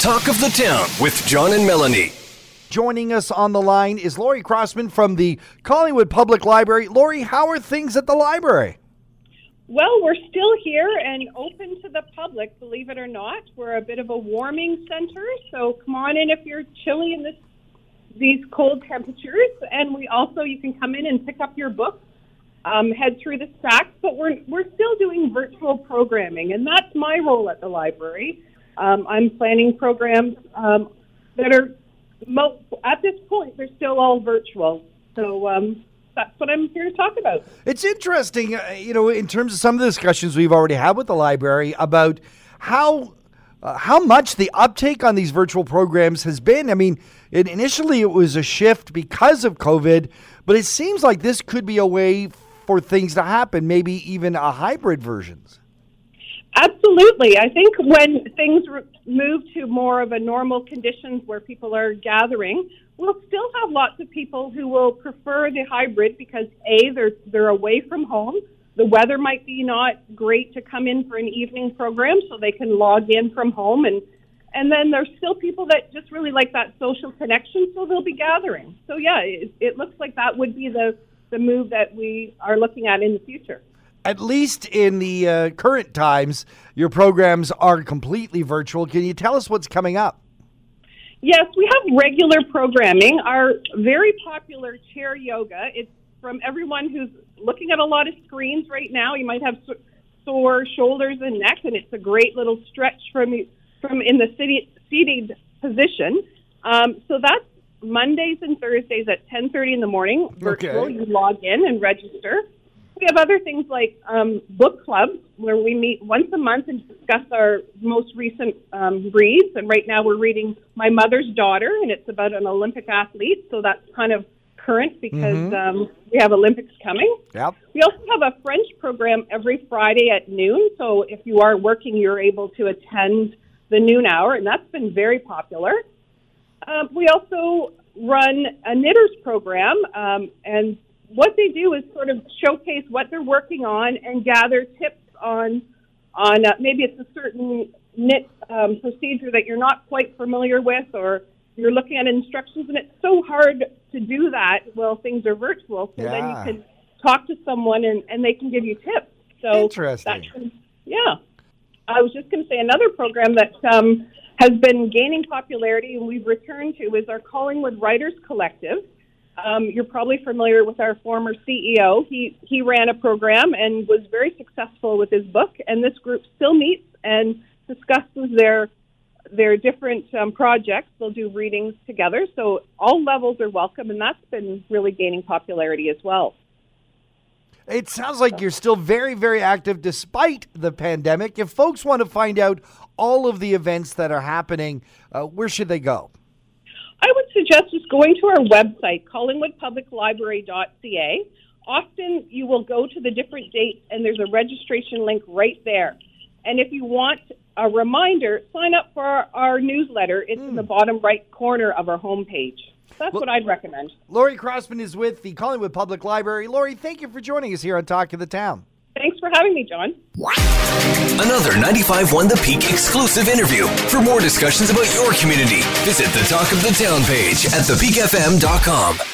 Talk of the Town with John and Melanie. Joining us on the line is Lori Crossman from the Collingwood Public Library. Lori, how are things at the library? Well, we're still here and open to the public, believe it or not. We're a bit of a warming center, so come on in if you're chilly in this, these cold temperatures. And we also, you can come in and pick up your books, um, head through the stacks, but we're, we're still doing virtual programming, and that's my role at the library. Um, I'm planning programs um, that are mo- at this point they're still all virtual. So um, that's what I'm here to talk about. It's interesting, uh, you know, in terms of some of the discussions we've already had with the library about how uh, how much the uptake on these virtual programs has been. I mean, it, initially it was a shift because of COVID, but it seems like this could be a way for things to happen, maybe even a hybrid versions. Absolutely. I think when things re- move to more of a normal conditions where people are gathering, we'll still have lots of people who will prefer the hybrid because a they're they're away from home. The weather might be not great to come in for an evening program, so they can log in from home and and then there's still people that just really like that social connection, so they'll be gathering. So yeah, it, it looks like that would be the the move that we are looking at in the future at least in the uh, current times, your programs are completely virtual. Can you tell us what's coming up? Yes, we have regular programming. Our very popular chair yoga. It's from everyone who's looking at a lot of screens right now. You might have sore shoulders and neck, and it's a great little stretch from from in the city, seated position. Um, so that's Mondays and Thursdays at 10:30 in the morning. Virtual. Okay. You log in and register we have other things like um, book clubs where we meet once a month and discuss our most recent um, reads. And right now we're reading My Mother's Daughter, and it's about an Olympic athlete. So that's kind of current because mm-hmm. um, we have Olympics coming. Yep. We also have a French program every Friday at noon. So if you are working, you're able to attend the noon hour, and that's been very popular. Uh, we also run a knitters program, um, and what they do is sort of showcase what they're working on and gather tips on on uh, maybe it's a certain knit um, procedure that you're not quite familiar with or you're looking at instructions and it's so hard to do that while things are virtual. So yeah. then you can talk to someone and, and they can give you tips. So interesting. yeah. I was just going to say another program that um, has been gaining popularity and we've returned to is our collingwood writers collective um, you're probably familiar with our former CEO. He he ran a program and was very successful with his book. And this group still meets and discusses their their different um, projects. They'll do readings together. So all levels are welcome, and that's been really gaining popularity as well. It sounds like you're still very, very active despite the pandemic. If folks want to find out all of the events that are happening, uh, where should they go? I would suggest just going to our website, collingwoodpubliclibrary.ca. Often you will go to the different dates and there's a registration link right there. And if you want a reminder, sign up for our, our newsletter. It's mm. in the hmm. bottom right corner of our homepage. That's well, what I'd recommend. Lori Crossman is with the Collingwood Public Library. Lori, thank you for joining us here on Talk of the Town. Thanks for having me, John. Another 95.1 The Peak exclusive interview. For more discussions about your community, visit the Talk of the Town page at thepeakfm.com.